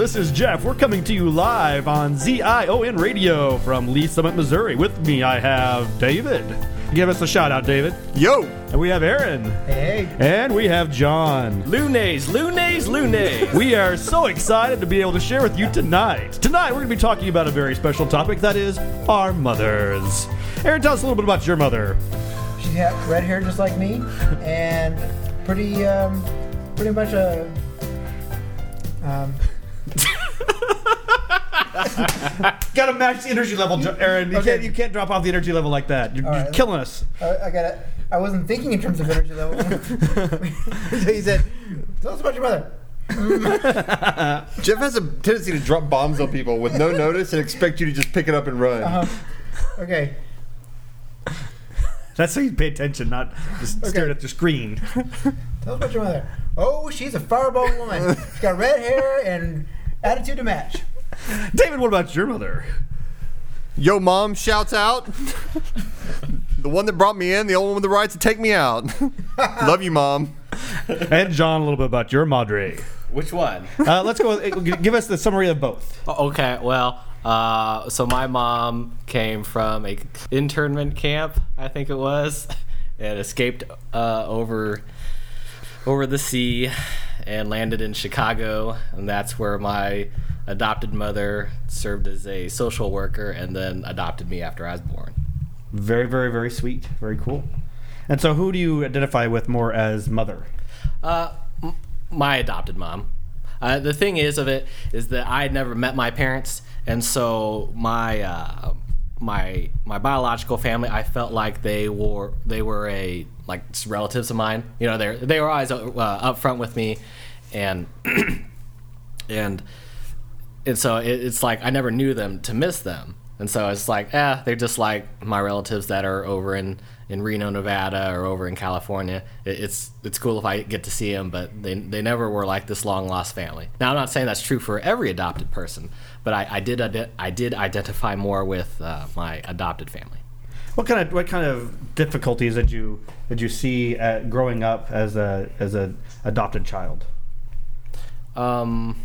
this is Jeff. We're coming to you live on ZION Radio from Lee's Summit, Missouri. With me, I have David. Give us a shout out, David. Yo! And we have Aaron. Hey, And we have Jon. Lunes, lunes, lunes. We are so excited to be able to share with you tonight. Tonight, we're going to be talking about a very special topic that is our mothers. Aaron, tell us a little bit about your mother. she had red hair just like me, and pretty, um, pretty much a. Um, Got to match the energy level, Aaron. You, Okay. can't, you can't drop off the energy level like that. You're, All you're killing us. I, I got it. I wasn't thinking in terms of energy level. so he said, "Tell us about your mother." Jeff has a tendency to drop bombs on people with no notice and expect you to just pick it up and run. Uh, okay. That's how you pay attention, not just staring at the screen. Tell us about your mother. Oh, she's a fireball woman. She's got red hair and attitude to match. David, what about your mother? Yo, mom shouts out. the one that brought me in, the only one with the rights to take me out. Love you, mom. And Jon, a little bit about your madre. Which one? Uh, let's go. With, give us the summary of both. Okay, well, uh, so my mom came from a internment camp, I think it was, and escaped uh, over over the sea and landed in Chicago, and that's where my adopted mother served as a social worker and then adopted me after I was born. Very, very, very sweet. Very cool. And so, who do you identify with more as mother? Uh, m- my adopted mom. Uh, the thing is of it is that I had never met my parents, and so my uh, my my biological family, I felt like they were they were a like relatives of mine. You know, they they were always uh, upfront with me, and and and so it, it's like I never knew them to miss them, and so it's like, eh, they're just like my relatives that are over in, in Reno, Nevada, or over in California. It, it's it's cool if I get to see them, but they they never were like this long lost family. Now I'm not saying that's true for every adopted person, but I, I did I did identify more with uh, my adopted family. What kind of what kind of difficulties did you did you see at growing up as a as a adopted child? Um,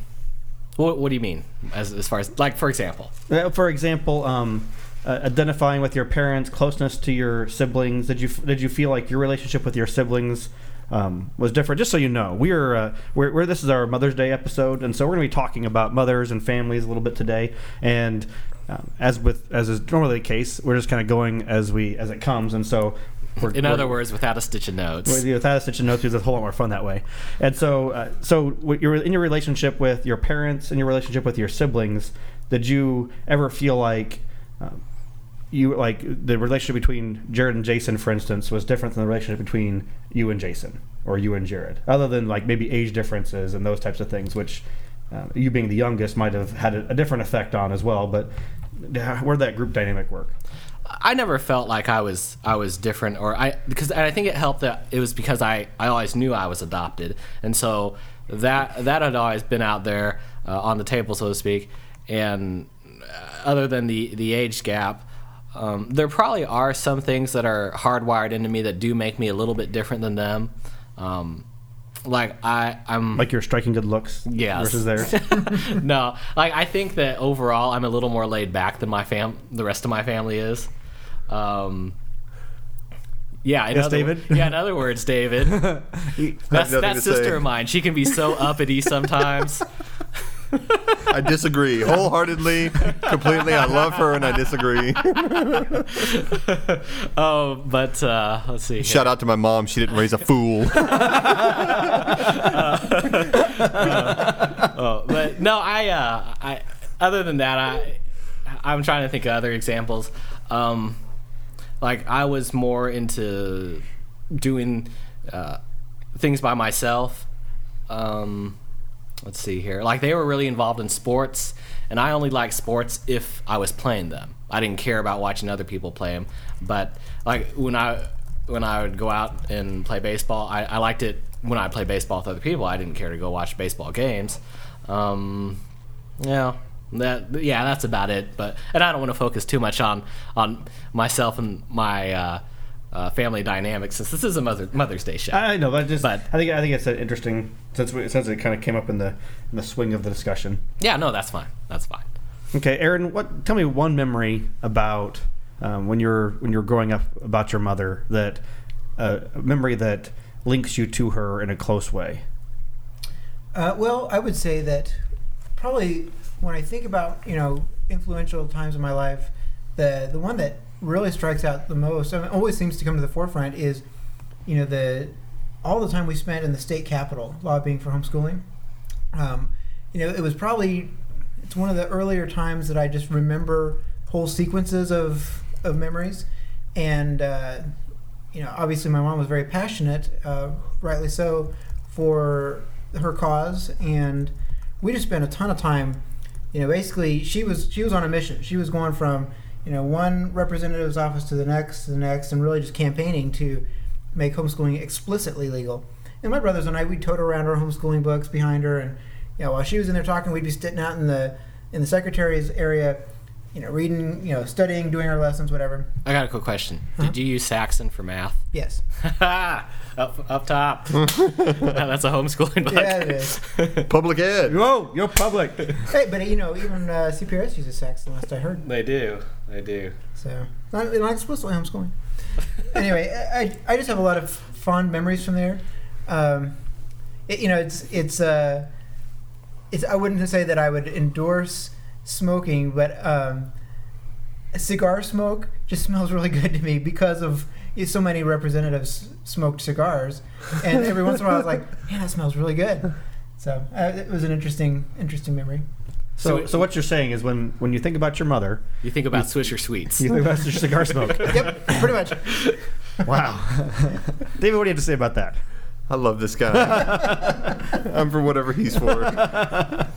what what do you mean as as far as like for example? Uh, For example, um, uh, identifying with your parents, closeness to your siblings. Did you did you feel like your relationship with your siblings um, was different? Just so you know, we're, uh, we're we're this is our Mother's Day episode, and so we're going to be talking about mothers and families a little bit today. And um, as with as is normally the case, we're just kind of going as we as it comes, and so. We're, In we're- other words, without a stitch of notes. without a stitch of notes, it's a whole lot more fun that way. And so, uh, so what you're in your relationship with your parents and your relationship with your siblings. Did you ever feel like um, you like the relationship between Jared and Jason, for instance, was different than the relationship between you and Jason or you and Jared, other than like maybe age differences and those types of things, which uh, you being the youngest might have had a, a different effect on as well. But uh, where'd that group dynamic work? I never felt like I was I was different or I because and I think it helped that it was because I I always knew I was adopted. And so that that had always been out there uh, on the table so to speak. And uh, other than the the age gap um, there probably are some things that are hardwired into me that do make me a little bit different than them. Um, like I I'm Like your striking good looks Yes. versus theirs. no, like I think that overall I'm a little more laid back than my fam, the rest of my family is. Um, yeah, in Yes, other, David? Yeah, in other words, David. That's that sister say. of mine. She can be so uppity sometimes. I disagree wholeheartedly, completely. I love her and I disagree. oh, but uh, let's see. Shout out to my mom. She didn't raise a fool. Oh, but no, I, uh, I. Other than that, I, I'm trying to think of other examples. Um, like I was more into doing uh, things by myself. Um, let's see here. Like they were really involved in sports, and I only liked sports if I was playing them. I didn't care about watching other people play them. But like when I when I would go out and play baseball, I, I liked it when I played baseball with other people. I didn't care to go watch baseball games. Um, yeah, that yeah, that's about it. But and I don't want to focus too much on on myself and my uh, uh, family dynamics since this is a Mother, Mother's Day show. I know, but just But- I think I think it's an interesting since we, since it kind of came up in the in the swing of the discussion. yeah, no, that's fine. That's fine. Okay, Aaron, what? Tell me one memory about um, when you're when you're growing up about your mother that uh, a memory that links you to her in a close way. Uh, well, I would say that probably when I think about you know influential times in my life, the the one that really strikes out the most, and always seems to come to the forefront, is you know the all the time we spent in the state capitol lobbying for homeschooling. Um, you know, it was probably it's one of the earlier times that I just remember whole sequences of of memories, and uh, you know, obviously my mom was very passionate, uh, rightly so, for her cause, and we just spent a ton of time. You know, basically, she was she was on a mission. She was going from you know one representative's office to the next, to the next, and really just campaigning to make homeschooling explicitly legal. And my brothers and I, we'd tote around our homeschooling books behind her, and you know, while she was in there talking, we'd be sitting out in the in the secretary's area, you know, reading, you know, studying, doing our lessons, whatever. I got a quick question. Did you use Saxon for math? Yes. up, up top. That's a homeschooling book. Yeah, it is. Public ed. Whoa, you're public. hey, but you know, even uh, CPRS uses Saxon, last I heard. They do. They do. So not, not explicitly homeschooling. anyway, I, I just have a lot of fond memories from there. Um, it, you know, it's it's uh, it's I wouldn't say that I would endorse smoking, but um, cigar smoke just smells really good to me because of so many representatives smoked cigars, and every once in a while I was like, man, that smells really good. So uh, it was an interesting interesting memory. So, So- so what you're saying is when when you think about your mother, You think about Swisher Sweets. you think about your cigar smoke. Yep, pretty much. Wow, David, what do you have to say about that? I love this guy. I'm for whatever he's for.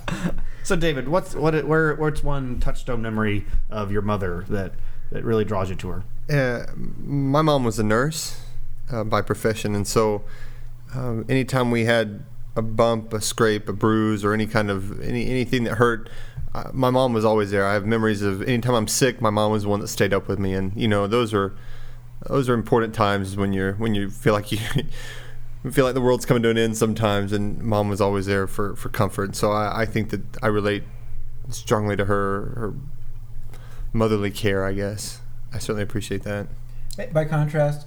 So, David, what's what? Where? What's one touchstone memory of your mother that that really draws you to her? Uh, my mom was a nurse uh, by profession, and so um, anytime we had a bump, a scrape, a bruise, or any kind of any anything that hurt, uh, my mom was always there. I have memories of anytime I'm sick, my mom was the one that stayed up with me, and you know those are those are important times when you're when you feel like you. Feel like the world's coming to an end sometimes, and mom was always there for, for comfort. So I, I think that I relate strongly to her her motherly care. I guess I certainly appreciate that. By contrast,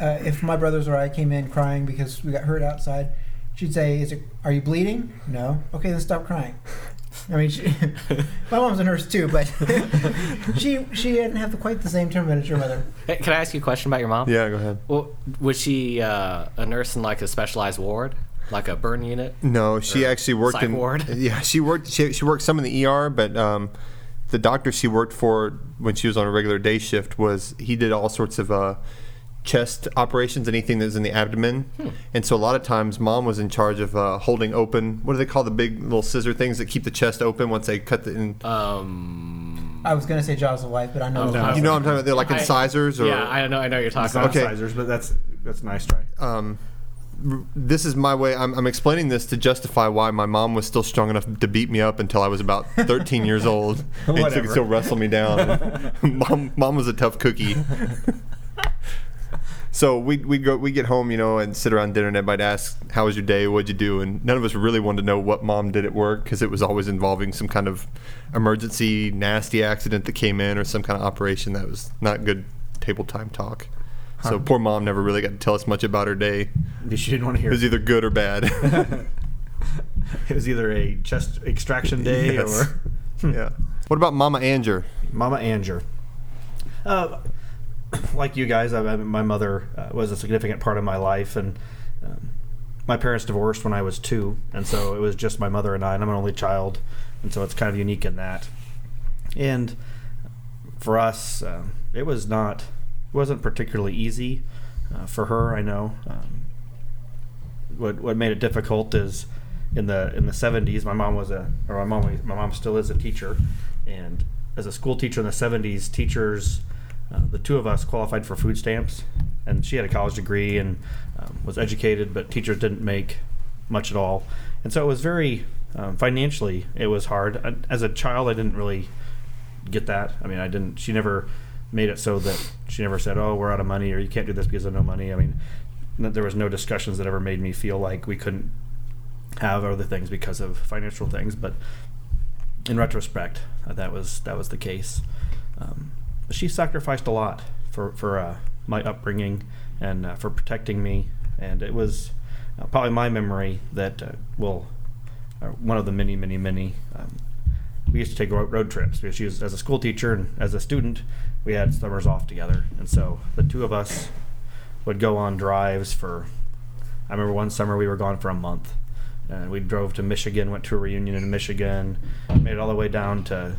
uh, if my brothers or I came in crying because we got hurt outside, she'd say, "Is it? Are you bleeding? No. Okay, then stop crying." I mean, she, my mom's a nurse too, but she she didn't have quite the same temperament as your mother. Hey, can I ask you a question about your mom? Yeah, go ahead. Well, was she uh, a nurse in like a specialized ward, like a burn unit? No, she actually worked in. ward? Yeah, she worked. She, she worked some in the ER, but um, the doctor she worked for when she was on a regular day shift was he did all sorts of uh, chest operations, anything that was in the abdomen, Hmm. and so a lot of times mom was in charge of uh, holding open. What do they call the big little scissor things that keep the chest open once they cut the? In, Um, I was gonna say Jaws of Life, but I know. Oh, no. you know what I'm talking about? They're like I- incisors, or yeah, I know. I know what you're talking about. Okay. incisors, but that's that's a nice try. um, this is my way. I'm, I'm explaining this to justify why my mom was still strong enough to beat me up until I was about 13 years old, and so Whatever. could still wrestle me down. mom, mom was a tough cookie. so we we go we get home, you know, and sit around dinner, and everybody asks, "How was your day? What'd you do?" And none of us really wanted to know what mom did at work because it was always involving some kind of emergency, nasty accident that came in, or some kind of operation that was not good table time talk. So poor mom never really got to tell us much about her day. She didn't want to hear. It was either good or bad. it was either a chest extraction day Yes. or yeah. What about Mama Anger? Mama Anger. Uh, like you guys, I, I, my mother uh, was a significant part of my life, and um, my parents divorced when I was two, and so it was just my mother and I, and I'm an only child, and so it's kind of unique in that. And for us, um, it was not, it wasn't particularly easy uh, for her. I know. Um, what what made it difficult is in the in the 70s my mom was a or my mom my mom still is a teacher and as a school teacher in the 70s teachers uh, the two of us qualified for food stamps and she had a college degree and um, was educated but teachers didn't make much at all and so it was very um, financially it was hard as a child i didn't really get that i mean i didn't she never made it so that she never said, "Oh, we're out of money," or "You can't do this because of no money." I mean, there was no discussions that ever made me feel like we couldn't have other things because of financial things. But in retrospect, that was that was the case. Um, she sacrificed a lot for for uh, my upbringing and uh, for protecting me, and it was uh, probably my memory that uh, will uh, one of the many, many, many. Um, we used to take road, trips because she was as a school teacher and as a student, we had summers off together, and so the two of us would go on drives for. I remember one summer we were gone for a month, and we drove to Michigan, went to a reunion in Michigan, made it all the way down to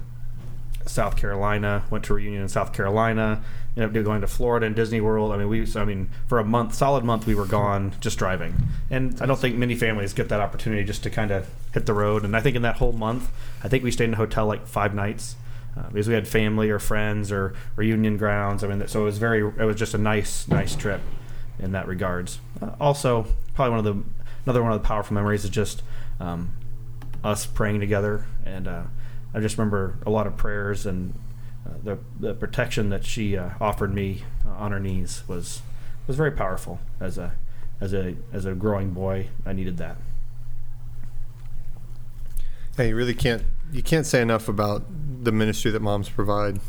South Carolina, went to reunion in South Carolina, ended up going to Florida and Disney World. I mean, we, I mean, for a month, solid month, we were gone just driving. And I don't think many families get that opportunity just to kind of hit the road. And I think in that whole month, I think we stayed in a hotel like five nights. Uh, because we had family or friends or reunion grounds. I mean, so it was very, it was just a nice, nice trip in that regards. Uh, also, probably one of the, another one of the powerful memories is just um, us praying together and uh, I just remember a lot of prayers and uh, the the protection that she uh, offered me uh, on her knees was was very powerful as a as a as a growing boy. I needed that. Yeah, you really can't you can't say enough about the ministry that moms provide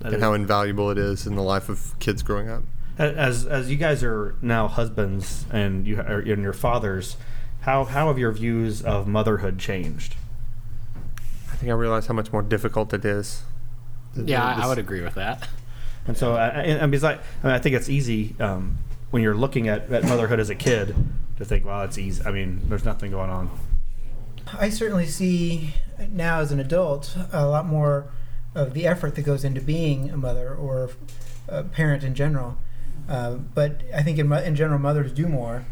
That and how invaluable it is in the life of kids growing up. As as you guys are now husbands and you are and your fathers, how how have your views of motherhood changed? I think I realize how much more difficult it is. Yeah, I, I would agree with that. And so, I, I- and because I, I, mean, I think it's easy um, when you're looking at, at motherhood as a kid to think, well, it's easy. I mean, there's nothing going on. I certainly see now as an adult a lot more of the effort that goes into being a mother or a parent in general. Uh, but I think in, in general, mothers do more.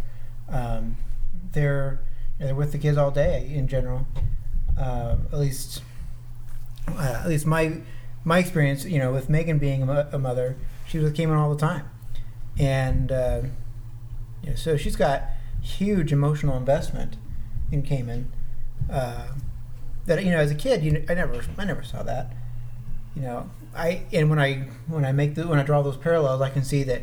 Um, they're they're with the kids all day in general. Uh, at least, uh, at least my my experience, you know, with Megan being a, a mother, she was with Cayman all the time, and uh, you know, so she's got huge emotional investment in Cayman. Uh, that you know, as a kid, you know, I never I never saw that. You know, I and when I when I make the when I draw those parallels, I can see that,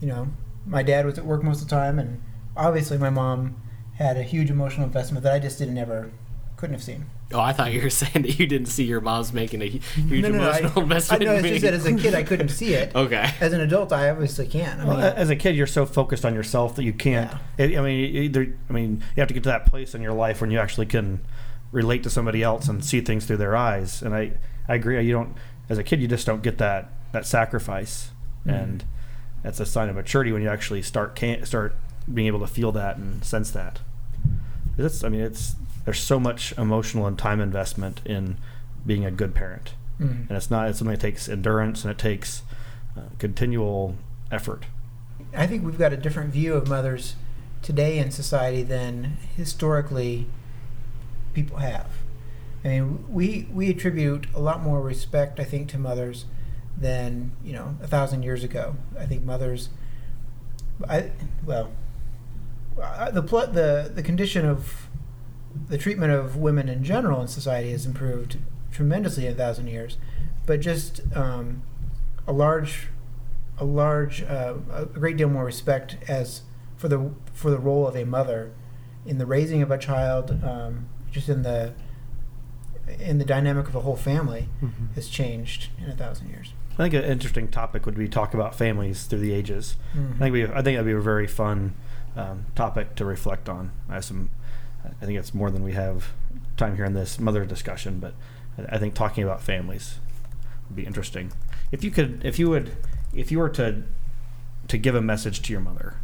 you know, my dad was at work most of the time, and obviously my mom had a huge emotional investment that I just didn't ever couldn't have seen. Oh, I thought you were saying that you didn't see your mom's making a huge no, no, no, emotional I, I investment know in it's me. just that as a kid I couldn't see it. okay. As an adult, I obviously can. I mean, Well, as a kid, you're so focused on yourself that you can't. It, I mean, you either I mean, you have to get to that place in your life when you actually can relate to somebody else and see things through their eyes. And I, I agree. You don't, as a kid, you just don't get that that sacrifice, mm-hmm. and that's a sign of maturity when you actually start can start being able to feel that and sense that. It's, I mean, it's there's so much emotional and time investment in being a good parent, Mhm. and it's not. It's something that takes endurance and it takes uh, continual effort. I think we've got a different view of mothers today in society than historically people have. I mean, we we attribute a lot more respect, I think, to mothers than you know a thousand years ago. I think mothers, I well, uh, the the the condition of the treatment of women in general in society has improved tremendously in a thousand years, but just um, a large a large uh, a great deal more respect as for the for the role of a mother in the raising of a child um, just in the in the dynamic of a whole family has changed in a thousand years I think an interesting topic would be talk about families through the ages. I think we, I think that'd be a very fun um, topic to reflect on. I have some, I think it's more than we have time here in this mother discussion, but I- think talking about families would be interesting. If you could, if you would, if you were to, to give a message to your mother,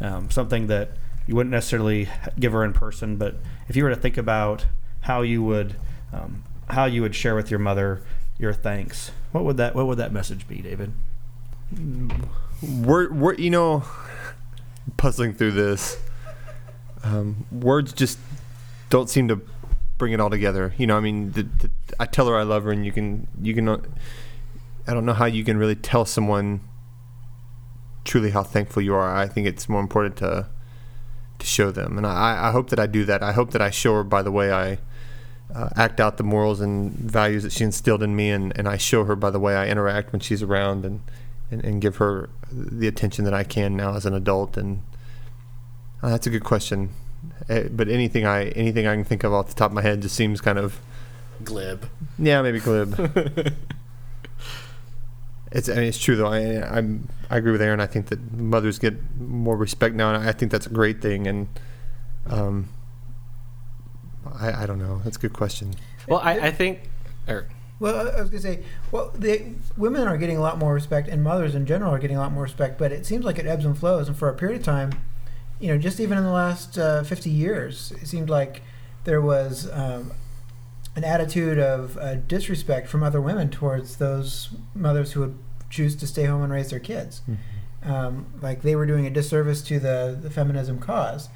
um, something that you wouldn't necessarily give her in person, but if you were to think about how you would, um, how you would share with your mother your thanks, what would that, what would that message be, David? We're, we're you know, puzzling through this. Um, words just don't seem to bring it all together. You know, I mean, the, the, I tell her I love her, and you can, you can. I don't know how you can really tell someone truly how thankful you are. I think it's more important to to show them, and I, I hope that I do that. I hope that I show her by the way I uh, act out the morals and values that she instilled in me, and, and I show her by the way I interact when she's around, and, and, and give her the attention that I can now as an adult. And uh, that's a good question. Uh, but anything I anything I can think of off the top of my head just seems kind of Glib. yeah maybe glib. It's I mean, it's true though. I I'm I agree with Aaron. I think that mothers get more respect now, and I think that's a great thing. And um, I I don't know. That's a good question. Well, I, I think, or Well, I I was gonna say, well, the women are getting a lot more respect, and mothers in general are getting a lot more respect. But it seems like it ebbs and flows, and for a period of time, you know, just even in the last uh, fifty years, it seemed like there was um, an attitude of uh, disrespect from other women towards those mothers who would choose to stay home and raise their kids. Um, like they were doing a disservice to the, the feminism cause,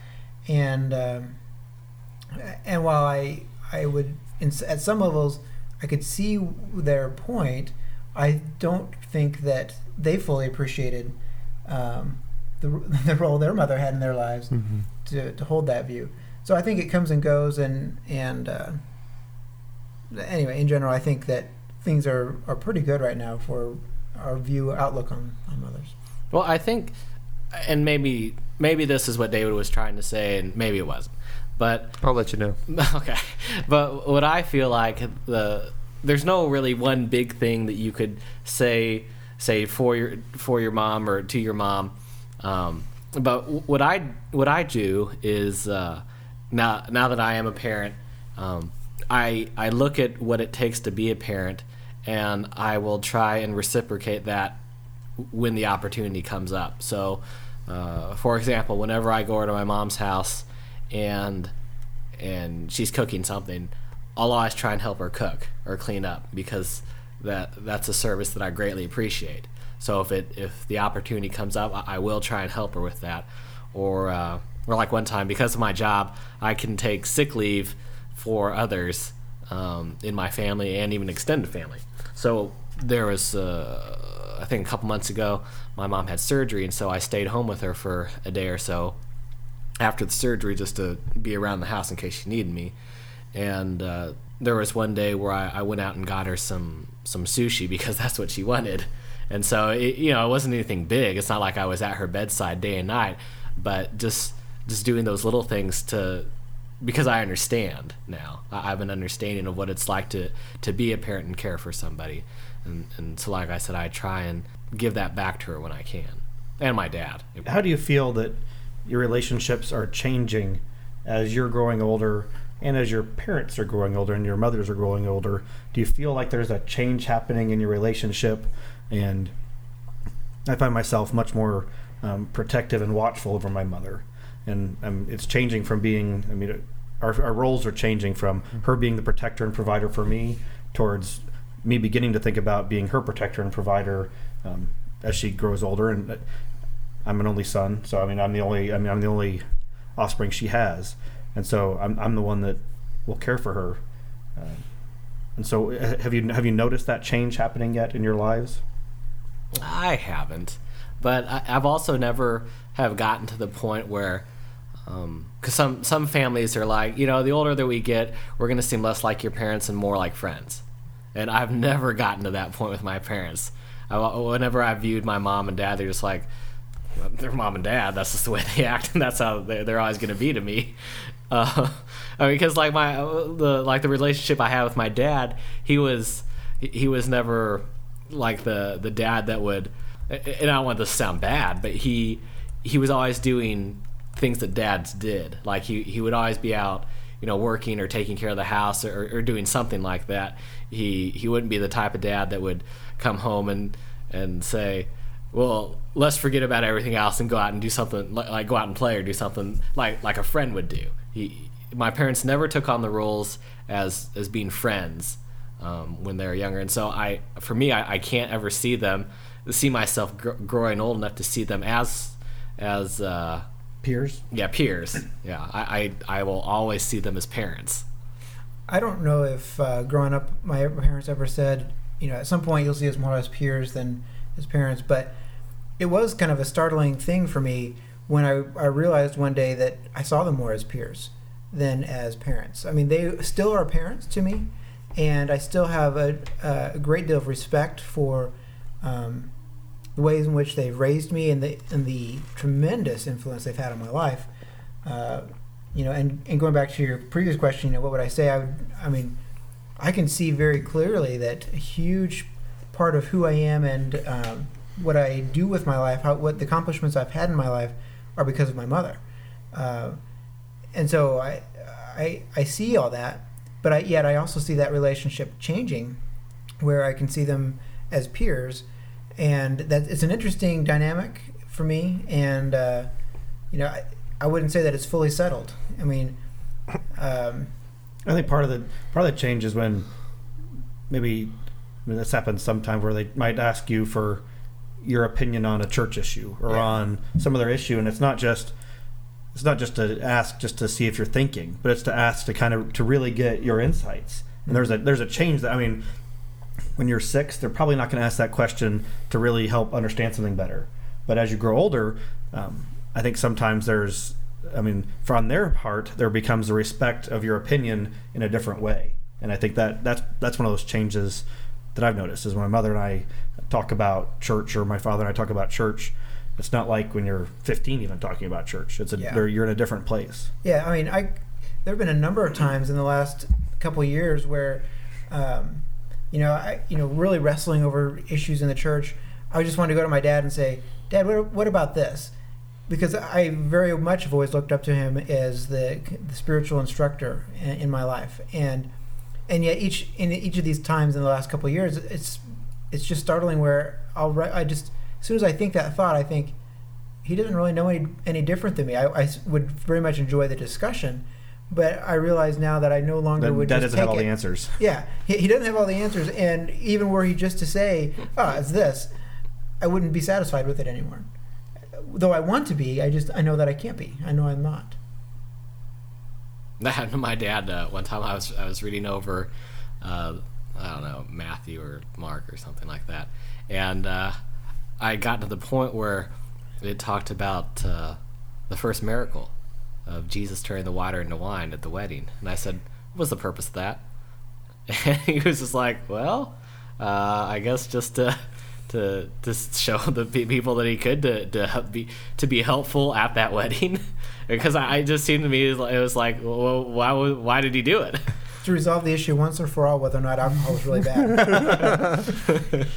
and um, and while I I would in, at some levels I could see their point, I don't think that they fully appreciated um, the the role their mother had in their lives Mm-hmm. to, to hold that view. So I think it comes and goes, and and uh, anyway, in general, I think that things are, are pretty good right now for our view outlook on, on mothers. Well, I think, and maybe maybe this is what David was trying to say, and maybe it wasn't. But I'll let you know. okay, but what I feel like the there's no really one big thing that you could say say for your for your mom or to your mom. Um, but what I what I do is uh, now now that I am a parent, um, I I look at what it takes to be a parent, and I will try and reciprocate that when the opportunity comes up. So, uh, for example, whenever I go to my mom's house and and she's cooking something, I'll always try and help her cook or clean up because that that's a service that I greatly appreciate. So if it if the opportunity comes up, I, I will try and help her with that. Or uh, or like one time because of my job, I can take sick leave for others um, in my family and even extended family. So there was, uh, I think, a couple months ago, my mom had surgery, and so I stayed home with her for a day or so after the surgery just to be around the house in case she needed me. And uh, there was one day where I, I went out and got her some some sushi because that's what she wanted. And so it, you know it wasn't anything big. It's not like I was at her bedside day and night, but just just doing those little things to because I understand now. I have an understanding of what it's like to to be a parent and care for somebody. And, and so, like I said, I try and give that back to her when I can, and my dad. How do you feel that your relationships are changing as you're growing older and as your parents are growing older and your mothers are growing older? Do you feel like there's a change happening in your relationship? And I find myself much more um, protective and watchful over my mother. And um, it's changing from being, I mean, our, our roles are changing from her being the protector and provider for me towards me beginning to think about being her protector and provider um, as she grows older. And uh, I'm an only son, so I mean, I'm the only, I mean, I'm the only offspring she has, and so I'm, I'm the one that will care for her. Uh, and so, uh, have you have you noticed that change happening yet in your lives? I haven't, but I, I've also never have gotten to the point where, because some some families are like, you know, the older that we get, we're going to seem less like your parents and more like friends, and I've never gotten to that point with my parents. I, whenever I viewed my mom and dad, they're just like, they're mom and dad. That's just the way they act, and that's how they're, they're always going to be to me. Uh, I mean, because like my the like the relationship I had with my dad, he was he was never like the the dad that would. And I don't want this to sound bad, but he he was always doing things that dads did. Like he he would always be out, you know, working or taking care of the house or, or doing something like that. He he wouldn't be the type of dad that would come home and and say well, let's forget about everything else and go out and do something like, go out and play or do something like like a friend would do. He, my parents never took on the roles as as being friends um, when they were younger, and so I, for me, I, I can't ever see them, see myself gr- growing old enough to see them as as uh, Peers? yeah peers. Yeah, I, I I will always see them as parents. I don't know if uh, growing up, my parents ever said, you know, at some point you'll see us more as peers than as parents, but it was kind of a startling thing for me when I, I realized one day that I saw them more as peers. than as parents. I mean, they still are parents to me, and I still have a, a great deal of respect for um, the ways in which they've raised me and the and the tremendous influence they've had on my life. Uh, you know, and, and going back to your previous question, you know, what would I say? I would, I mean, I can see very clearly that a huge part of who I am and um, what I do with my life, how what the accomplishments I've had in my life, are because of my mother. Uh, and so I, I, I see all that, but I, yet I also see that relationship changing, where I can see them as peers, and that it's an interesting dynamic for me. And uh, you know, I, I wouldn't say that it's fully settled. I mean, um, I think part of the part of the change is when maybe I mean, this happens sometimes where they might ask you for your opinion on a church issue or Yeah. on some other issue, and it's not just it's not just to ask just to see if you're thinking, but it's to ask to kind of to really get your insights. And there's a there's a change that I mean, when you're six, they're probably not going to ask that question to really help understand something better. But as you grow older, um, I think sometimes there's, I mean, from their part, there becomes a respect of your opinion in a different way. And I think that that's that's one of those changes that I've noticed is when my mother and I talk about church, or my father and I talk about church. It's not like when you're 15 even talking about church. It's a Yeah. you're in a different place. Yeah, I mean, I there have been a number of times in the last couple of years where, um, you know, I you know really wrestling over issues in the church. I just wanted to go to my dad and say, Dad, what, what about this? Because I very much have always looked up to him as the, the spiritual instructor in, in my life, and and yet each in each of these times in the last couple of years, it's it's just startling where I'll. I just as soon as I think that thought, I think he doesn't really know any, any different than me. I, I would very much enjoy the discussion, but I realize now that I no longer That, would that just doesn't have all it. the answers. Yeah, he, he doesn't have all the answers, and even were he just to say, "Oh, it's this," I wouldn't be satisfied with it anymore. Though I want to be, I just I know that I can't be. I know I'm not. That happened to my dad uh, one time. I was I was reading over, uh, I don't know Matthew or Mark or something like that, and uh, I got to the point where it talked about uh, the first miracle of Jesus turning the water into wine at the wedding, and I said, "What was the purpose of that?" And he was just like, "Well, uh, I guess just to." To, to show the people that he could to, to be to be helpful at that wedding because I, I just seemed to me it was like well, why why did he do it To resolve the issue once and for all, whether or not alcohol is really bad.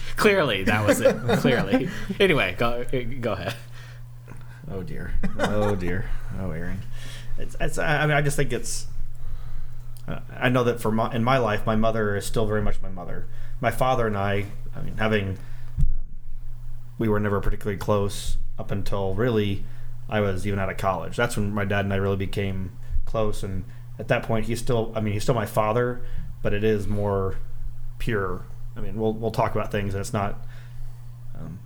clearly that was it clearly anyway go go ahead Oh dear. Oh dear. Oh Aaron. It's, it's I I mean I just think it's uh, I know that for my in my life my mother is still very much my mother. My father and I I mean having um, we were never particularly close up until really I was even out of college. That's when my dad and I really became close and at that point he's still I mean he's still my father, but it is more pure. I mean we'll we'll talk about things and it's not um,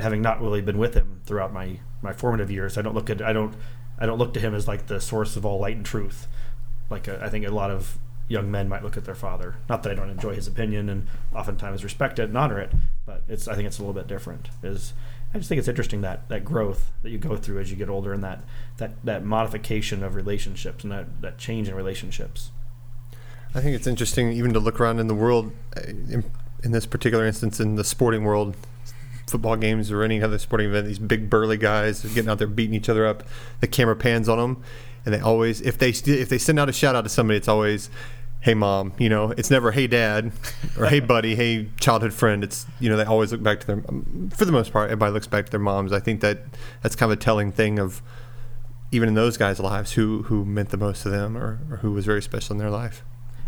having not really been with him throughout my my formative years, I don't look at I don't I don't look to him as like the source of all light and truth. Like uh, I think a lot of young men might look at their father. Not that I don't enjoy his opinion and oftentimes respect it and honor it, but it's I think it's a little bit different. Is I just think it's interesting that that growth that you go through as you get older and that that that modification of relationships and that that change in relationships. I think it's interesting even to look around in the world, uh, in, in this particular instance, in the sporting world, football games or any other sporting event, these big burly guys are getting out there beating each other up. The camera pans on them, and they always, if they if they send out a shout out to somebody, it's always, "Hey mom," you know. It's never "Hey dad" or "Hey buddy," "Hey childhood friend." It's you know they always look back to their. For the most part, everybody looks back to their moms. I think that that's kind of a telling thing of even in those guys' lives who who meant the most to them or, or who was very special in their life.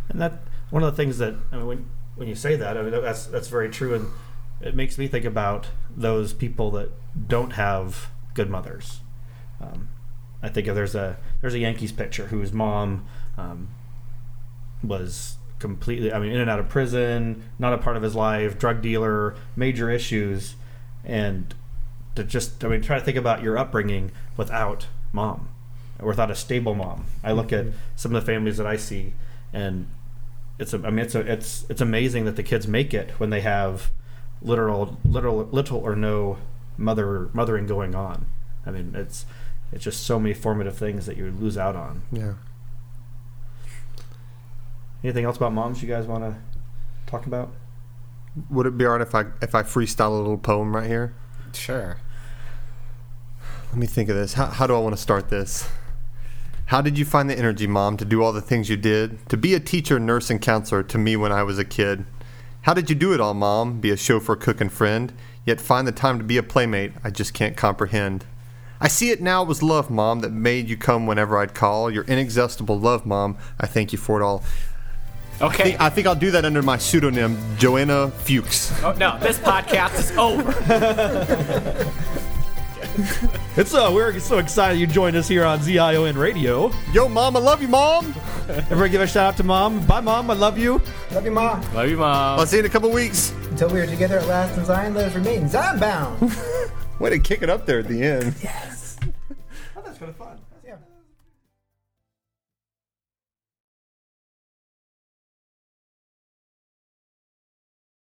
And that one of the things that I mean, when when you say that, I mean that's that's very true, and it makes me think about those people that don't have good mothers. Um, I think if there's a there's a Yankees pitcher whose mom um, was completely, I mean, in and out of prison, not a part of his life, drug dealer, major issues, and to just, I mean, try to think about your upbringing without mom, or without a stable mom. I look at mm-hmm. some of the families that I see, and it's, a, I mean, it's a, it's, it's amazing that the kids make it when they have literal, literal, little or no mother, mothering going on. I mean, it's, it's just so many formative things that you lose out on. Yeah. Anything else about moms you guys want to talk about? Would it be alright if I if I freestyle a little poem right here? Sure. Let me think of this. How, how do I want to start this? How did you find the energy, Mom, to do all the things you did? To be a teacher, nurse, and counselor to me when I was a kid? How did you do it all, Mom? Be a chauffeur, cook, and friend, yet find the time to be a playmate I just can't comprehend. I see it now it was love, Mom, that made you come whenever I'd call. Your inexhaustible love, Mom. I thank you for it all. I Okay. think, I think I'll do that under my pseudonym, Joanna Fuchs. oh, no, this podcast is over. It's uh, we're so excited you joined us here on ZION Radio. Yo, Mom, I love you, Mom. Everyone, give a shout out to mom. Bye, mom. I love you. Love you, Ma. Love you, mom. I'll see you in a couple weeks. Until we are together at last in Zion, let us remain Zion bound. Way to kick it up there at the end. Yes. Oh, that's kind of fun.